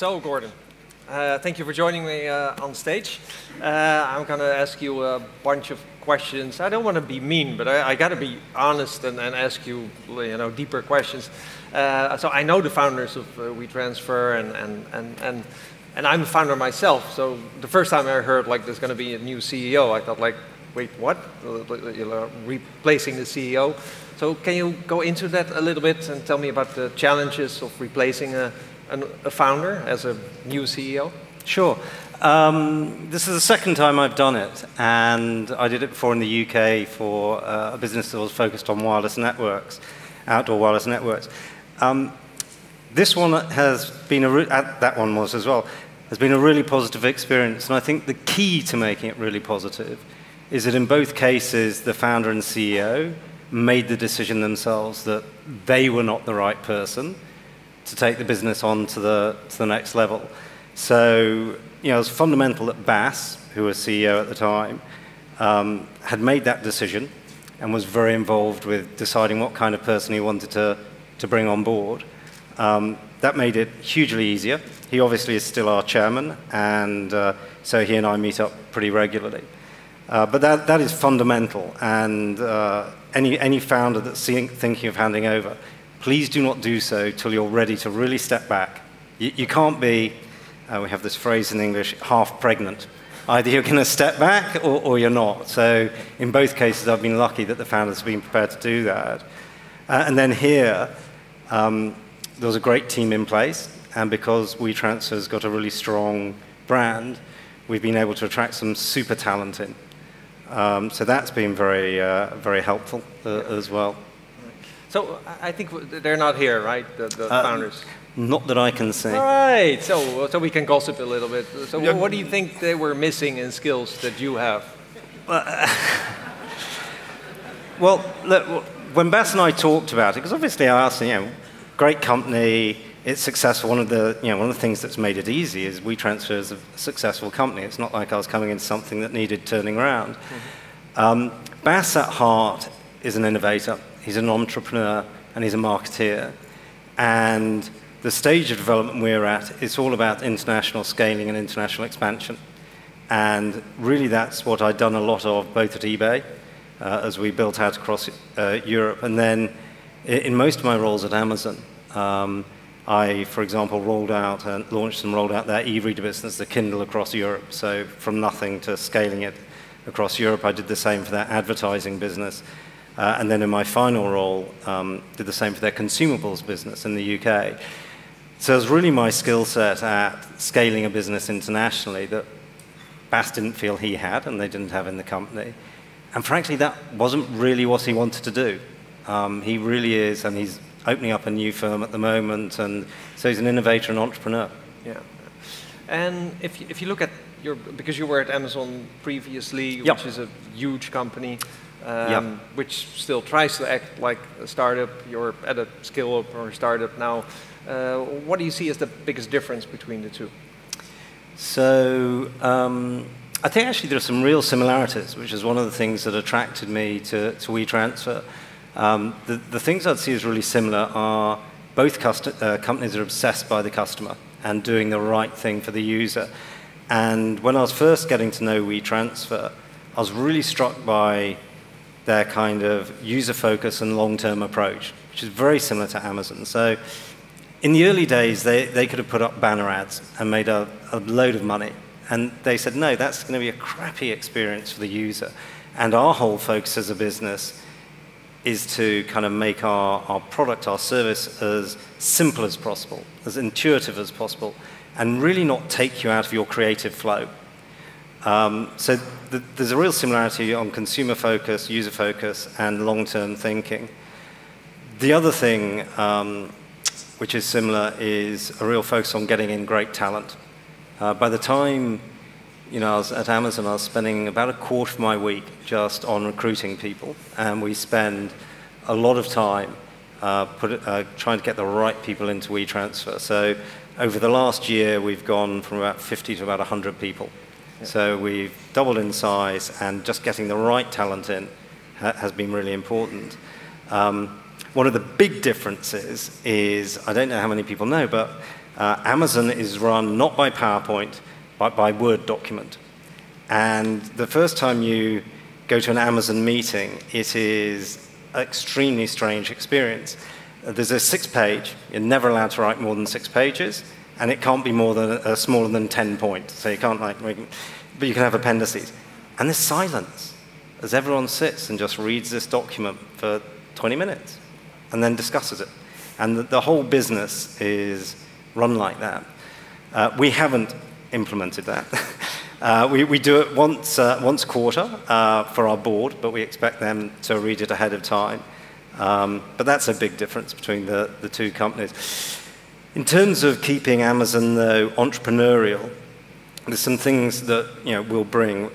So, Gordon, uh, thank you for joining me uh, on stage. Uh, I'm going to ask you a bunch of questions. I don't want to be mean, but I, I got to be honest and, and, ask you, you know, deeper questions. Uh, so I know the founders of uh, WeTransfer, and, and, and, and, and I'm a founder myself. So the first time I heard like there's going to be a new CEO, I thought like, wait, what? Replacing the CEO. So can you go into that a little bit and tell me about the challenges of replacing a a founder as a new CEO? Sure. Um, this is the second time I've done it, and I did it before in the UK for uh, a business that was focused on wireless networks, outdoor wireless networks. Um, this one has been a re- uh, that one was as well has been a really positive experience, and I think the key to making it really positive is that in both cases the founder and CEO made the decision themselves that they were not the right person to take the business on to the, to the next level. So, you know, it was fundamental that Bas, who was CEO at the time, um, had made that decision and was very involved with deciding what kind of person he wanted to, to bring on board. Um, that made it hugely easier. He obviously is still our chairman, and uh, so he and I meet up pretty regularly. Uh, but that, that is fundamental, and uh, any, any founder that's thinking of handing over please do not do so till you're ready to really step back. You, you can't be, uh, we have this phrase in English, half pregnant. Either you're going to step back or, or, you're not. So in both cases, I've been lucky that the founders have been prepared to do that. Uh, and then here, um, there was a great team in place, and because WeTransfer's got a really strong brand, we've been able to attract some super talent in. Um, so that's been very, uh, very helpful uh, as well. So I think they're not here, right? The, the uh, founders. Not that I can see. All right. So so we can gossip a little bit. So yeah. what do you think they were missing in skills that you have? well, look, when Bas and I talked about it, because obviously I asked, you know, great company, it's successful. One of the, you know, one of the things that's made it easy is WeTransfer as a successful company. It's not like I was coming into something that needed turning around. Mm-hmm. Um, Bas at heart is an innovator he's an entrepreneur, and he's a marketeer. And the stage of development we're at, it's all about international scaling and international expansion. And really, that's what I'd done a lot of both at eBay uh, as we built out across uh, Europe. And then in most of my roles at Amazon, um, I, for example, rolled out and launched and rolled out their e-reader business, the Kindle, across Europe. So from nothing to scaling it across Europe, I did the same for their advertising business. Uh, and then in my final role, um, did the same for their consumables business in the UK. So it was really my skill set at scaling a business internationally that Bas didn't feel he had and they didn't have in the company. And frankly, that wasn't really what he wanted to do. Um, he really is, and he's opening up a new firm at the moment, and so he's an innovator and entrepreneur. Yeah. And if you, if you look at your, because you were at Amazon previously, yep. which is a huge company, um, yep. which still tries to act like a startup. You're at a scale up or a startup now. Uh, what do you see as the biggest difference between the two? So um, I think actually there are some real similarities, which is one of the things that attracted me to, to WeTransfer. Um, the, the things I'd see as really similar are both uh, companies are obsessed by the customer and doing the right thing for the user. And when I was first getting to know WeTransfer, I was really struck by their kind of user focus and long term approach, which is very similar to Amazon. So, in the early days, they, they could have put up banner ads and made a, a load of money. And they said, no, that's going to be a crappy experience for the user. And our whole focus as a business is to kind of make our, our product, our service as simple as possible, as intuitive as possible, and really not take you out of your creative flow. Um, so th- there's a real similarity on consumer focus, user focus, and long-term thinking. The other thing um, which is similar is a real focus on getting in great talent. Uh, by the time you know, I was at Amazon, I was spending about a quarter of my week just on recruiting people, and we spend a lot of time uh, put, uh, trying to get the right people into WeTransfer. So over the last year, we've gone from about 50 to about 100 people so we've doubled in size, and just getting the right talent in ha- has been really important. Um, one of the big differences is I don't know how many people know, but Uh, Amazon is run not by PowerPoint, but by Word document. And the first time you go to an Amazon meeting, it is an extremely strange experience. There's a six page, you're never allowed to write more than six pages, and it can't be more than uh, smaller than 10 points. So you can't like, but you can have appendices. And there's silence as everyone sits and just reads this document for 20 minutes and then discusses it. And the, the whole business is run like that. Uh, we haven't implemented that. uh, we, we do it once, uh, once a quarter uh, for our board, but we expect them to read it ahead of time. Um, but that's a big difference between the, the two companies. In terms of keeping Amazon, though, entrepreneurial, there's some things that you know, we'll bring.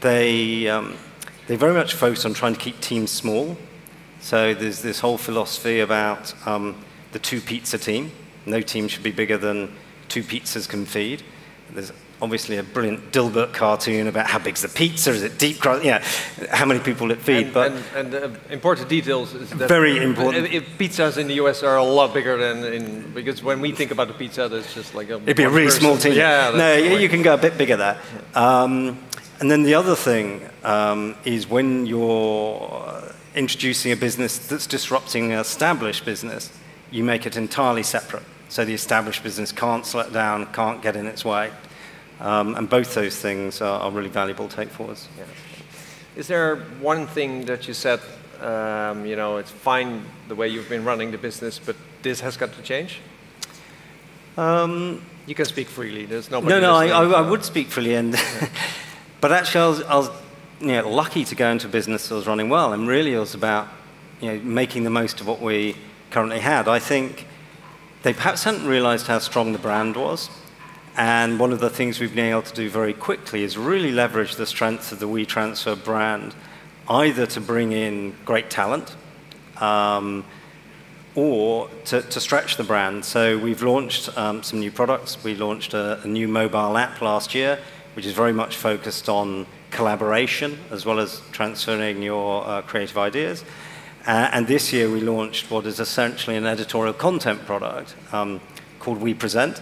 They, um, they very much focus on trying to keep teams small. So there's this whole philosophy about um, the two pizza team. No team should be bigger than two pizzas can feed. There's obviously a brilliant Dilbert cartoon about how big's the pizza, is it deep crust, yeah, how many people it feed. And, but and, and uh, important details is that very important. If pizzas in the US are a lot bigger than in because when we think about the pizza, there's just like a it'd be a really person. small team. Yeah, no, you, you can go a bit bigger there. Um, and then the other thing um, is when you're introducing a business that's disrupting an established business, you make it entirely separate. So the established business can't slow it down, can't get in its way. Um, and both those things are, are really valuable take forwards. Yeah. Is there one thing that you said, um, you know, it's fine the way you've been running the business, but this has got to change? Um, you can speak freely. There's nobody. No, no, I, I, I, would speak freely, and but actually, I was, I was you know, lucky to go into a business that was running well, and really, it was about you know, making the most of what we currently had. I think they perhaps hadn't realised how strong the brand was. And one of the things we've been able to do very quickly is really leverage the strength of the WeTransfer brand, either to bring in great talent um, or to, to, stretch the brand. So we've launched um, some new products. We launched a, a, new mobile app last year, which is very much focused on collaboration as well as transferring your uh, creative ideas. Uh, and this year we launched what is essentially an editorial content product um, called WePresent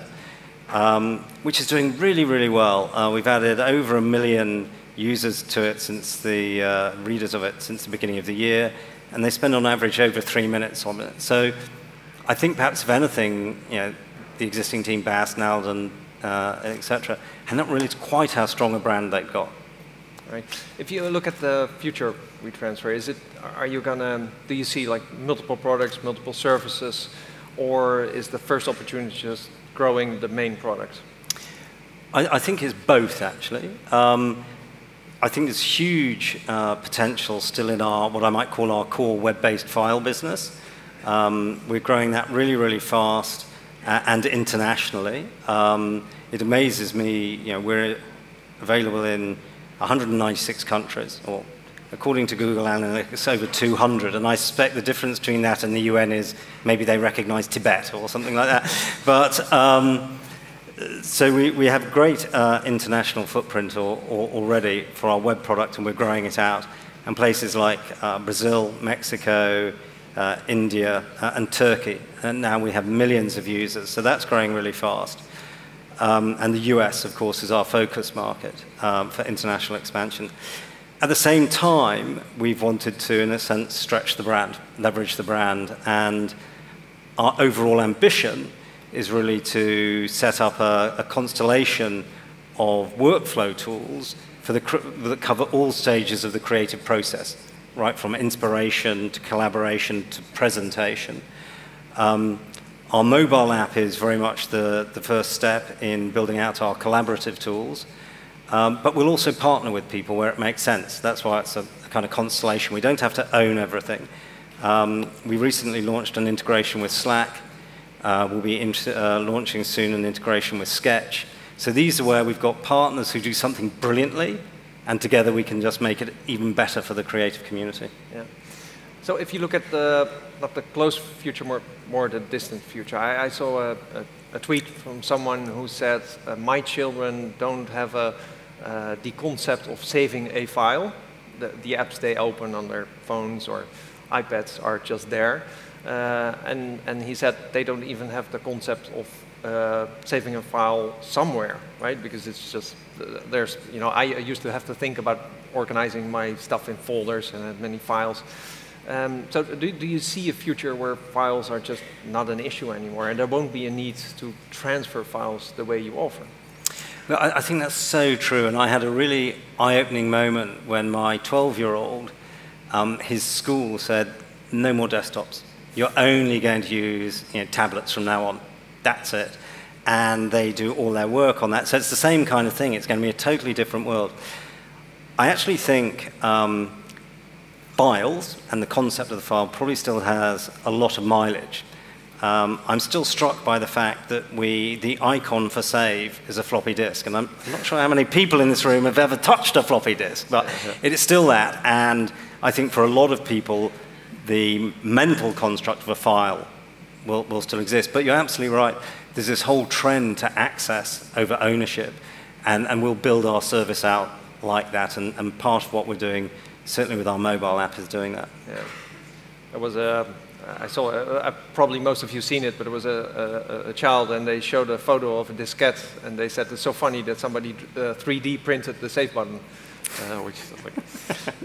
um, which is doing really, really well. Uh, we've added over a million users to it since the uh, readers of it since the beginning of the year, and they spend on average over three minutes on it. So I think perhaps if anything, you know, the existing team, Bas, Nalden, uh, etc., and not really is quite how strong a brand they've got. Right. If you look at the future WeTransfer, is it are you gonna do you see like multiple products, multiple services, or is the first opportunity just growing the main product? I, I think it's both, actually. Um, I think there's huge uh, potential still in our, what I might call our core web-based file business. Um, we're growing that really, really fast uh, and internationally. Um, it amazes me, you know, we're available in 196 countries, or according to Google Analytics, over 200. And I suspect the difference between that and the UN is maybe they recognize Tibet or something like that. But um, so we, we have great uh, international footprint or, or already for our web product, and we're growing it out. And places like uh, Brazil, Mexico, uh, India, uh, and Turkey. And now we have millions of users, so that's growing really fast. Um, and the US, of course, is our focus market um, for international expansion. At the same time, we've wanted to, in a sense, stretch the brand, leverage the brand, and our overall ambition is really to set up a, a constellation of workflow tools for the, that cover all stages of the creative process, right from inspiration to collaboration to presentation. Um, our mobile app is very much the, the first step in building out our collaborative tools. Um, but we'll also partner with people where it makes sense. That's why it's a, a kind of constellation. We don't have to own everything. Um, we recently launched an integration with Slack. Uh, we'll be uh, launching soon an integration with Sketch. So these are where we've got partners who do something brilliantly, and together we can just make it even better for the creative community. Yeah. So if you look at the not the close future, more more the distant future, I, I saw a, a, a, tweet from someone who said, uh, "My children don't have a uh, the concept of saving a file. The, the, apps they open on their phones or iPads are just there. Uh, and, and he said they don't even have the concept of uh, saving a file somewhere, right? Because it's just, there's, you know, I used to have to think about organizing my stuff in folders and had many files. Um, so do, do you see a future where files are just not an issue anymore and there won't be a need to transfer files the way you offer? Well, I, I think that's so true. And I had a really eye-opening moment when my 12-year-old, um, his school said, no more desktops. You're only going to use you know, tablets from now on. That's it. And they do all their work on that. So it's the same kind of thing. It's going to be a totally different world. I actually think um, files and the concept of the file probably still has a lot of mileage. Um, I'm still struck by the fact that we, the icon for save is a floppy disk. And I'm not sure how many people in this room have ever touched a floppy disk, but it is still that. And I think for a lot of people, the mental construct of a file will, will still exist. But you're absolutely right. There's this whole trend to access over ownership. And, and we'll build our service out like that. And, and part of what we're doing certainly with our mobile app is doing that. Yeah. There was a, I saw, uh, probably most of you seen it, but it was a, a, a, child and they showed a photo of a diskette and they said it's so funny that somebody uh, 3D printed the save button. Uh, which is like,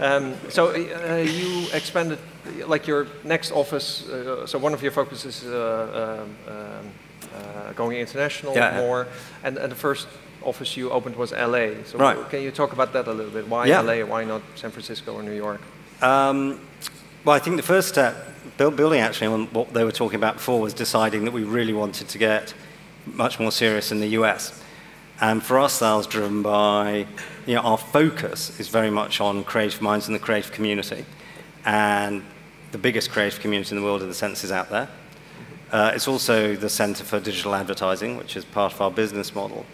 um, so uh, you expanded, like your next office, uh, so one of your focuses is uh, um, um, going international yeah, more, and, and the first office you opened was LA. So right. can you talk about that a little bit? Why yeah. LA? Why not San Francisco or New York? Um, well, I think the first step, building actually on what they were talking about before, was deciding that we really wanted to get much more serious in the US. And for us, that was driven by, you know, our focus is very much on creative minds and the creative community. And the biggest creative community in the world, in the sense, is out there. Uh, it's also the center for digital advertising, which is part of our business model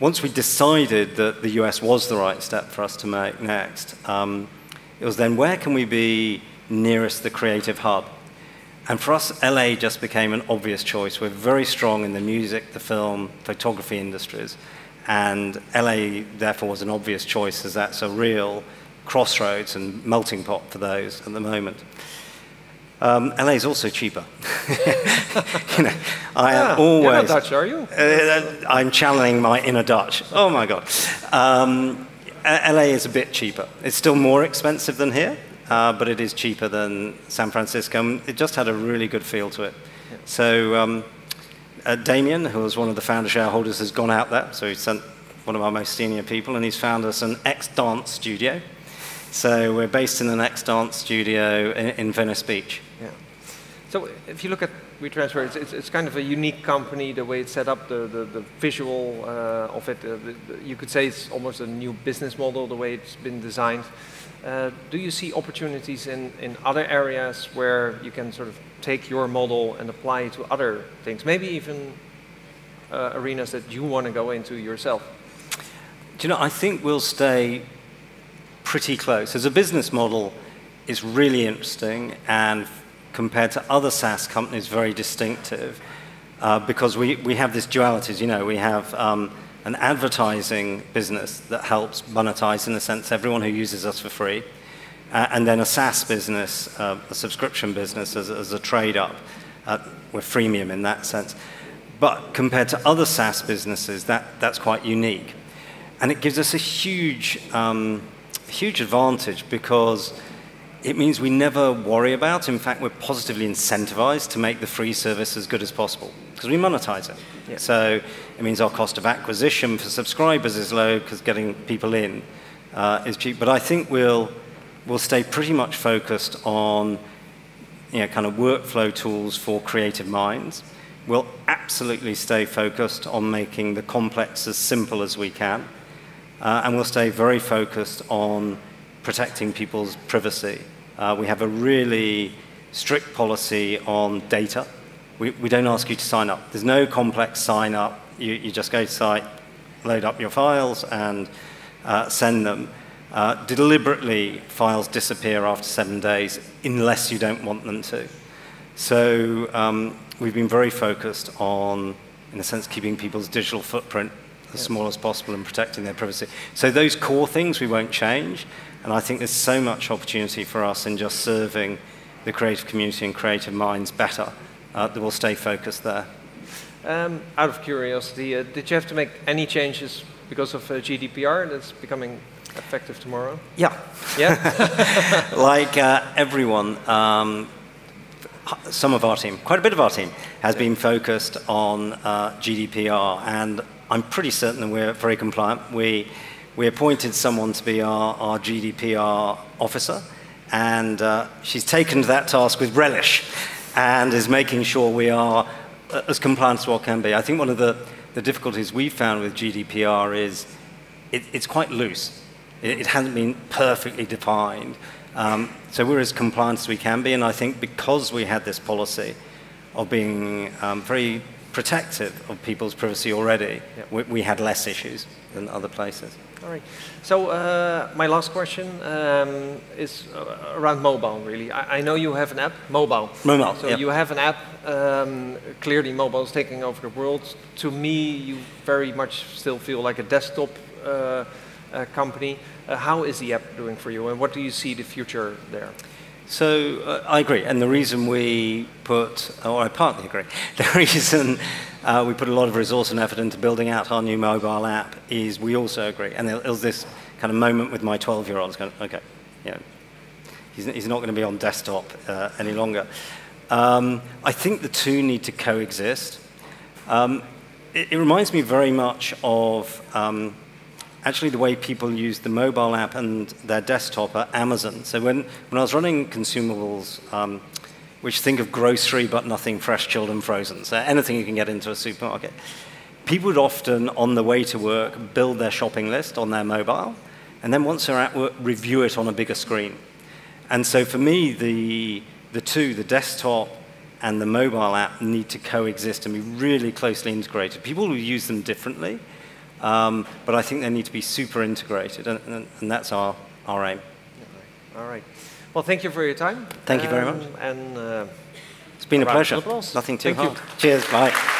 once we decided that the US was the right step for us to make next, um, it was then where can we be nearest the creative hub? And for us, LA just became an obvious choice. We're very strong in the music, the film, photography industries. And LA, therefore, was an obvious choice as that's a real crossroads and melting pot for those at the moment. Um, LA is also cheaper. you know, I yeah, am always. You're not Dutch, are you? Uh, I'm channeling my inner Dutch. Oh my God. Um, LA is a bit cheaper. It's still more expensive than here, uh, but it is cheaper than San Francisco. It just had a really good feel to it. Yeah. So um, uh, Damien, who was one of the founder shareholders, has gone out there. So he sent one of our most senior people, and he's found us an ex-dance studio. So we're based in the X Dance studio in, in Venice Beach. Yeah. So if you look at WeTransfer, it's, it's, it's, kind of a unique company, the way it's set up, the, the, the visual uh, of it. Uh, the, you could say it's almost a new business model, the way it's been designed. Uh, do you see opportunities in, in other areas where you can sort of take your model and apply it to other things, maybe even uh, arenas that you want to go into yourself? Do you know, I think we'll stay pretty close. As a business model, it's really interesting and compared to other SaaS companies, very distinctive uh, because we, we have this duality. You know, we have um, an advertising business that helps monetize, in a sense, everyone who uses us for free, uh, and then a SaaS business, uh, a subscription business as, as a trade up. Uh, we're freemium in that sense. But compared to other SaaS businesses, that, that's quite unique. And it gives us a huge, um, huge advantage because it means we never worry about. In fact, we're positively incentivized to make the free service as good as possible because we monetize it. Yeah. So it means our cost of acquisition for subscribers is low because getting people in uh, is cheap. But I think we'll we'll stay pretty much focused on you know kind of workflow tools for creative minds. We'll absolutely stay focused on making the complex as simple as we can, uh, and we'll stay very focused on protecting people's privacy. Uh, we have a really strict policy on data. We, we don't ask you to sign up. There's no complex sign up. You, you just go to site, load up your files, and uh, send them. Uh, deliberately, files disappear after seven days unless you don't want them to. So um, we've been very focused on, in a sense, keeping people's digital footprint as yes. small as possible and protecting their privacy. So those core things we won't change. And I think there's so much opportunity for us in just serving the creative community and creative minds better uh, that we'll stay focused there. Um, out of curiosity, uh, did you have to make any changes because of uh, GDPR that's becoming effective tomorrow? Yeah. Yeah? like uh, everyone, um, some of our team, quite a bit of our team, has been focused on uh, GDPR, and I'm pretty certain that we're very compliant. We, we appointed someone to be our, our GDPR officer, and uh, she's taken to that task with relish and is making sure we are uh, as compliant as what can be. I think one of the, the difficulties we've found with GDPR is it, it's quite loose. It, it hasn't been perfectly defined. Um, so we're as compliant as we can be, and I think because we had this policy of being um, very protective of people's privacy already, we, we, had less issues than other places. All right. So uh, my last question um, is uh, around mobile, really. I, I, know you have an app, mobile. Mobile. So yep. you have an app. Um, clearly, mobile is taking over the world. To me, you very much still feel like a desktop uh, uh, company. Uh, how is the app doing for you, and what do you see the future there? So uh, I agree, and the reason we put, or I partly agree, the reason uh, we put a lot of resource and effort into building out our new mobile app is we also agree, and it was this kind of moment with my 12-year-old, going, okay, you know, he's, he's not going to be on desktop uh, any longer. Um, I think the two need to coexist. Um, it, it, reminds me very much of um, actually the way people use the mobile app and their desktop at Amazon. So when, when I was running consumables, um, which think of grocery but nothing fresh, chilled, and frozen, so anything you can get into a supermarket, people would often, on the way to work, build their shopping list on their mobile, and then once they're at work, review it on a bigger screen. And so for me, the, the two, the desktop and the mobile app, need to coexist and be really closely integrated. People will use them differently, um, but I think they need to be super integrated, and, and, and that's our, our aim. All right. Well, thank you for your time. Thank you very much. And uh, it's been a pleasure. Nothing too thank hard. You. Cheers. Bye.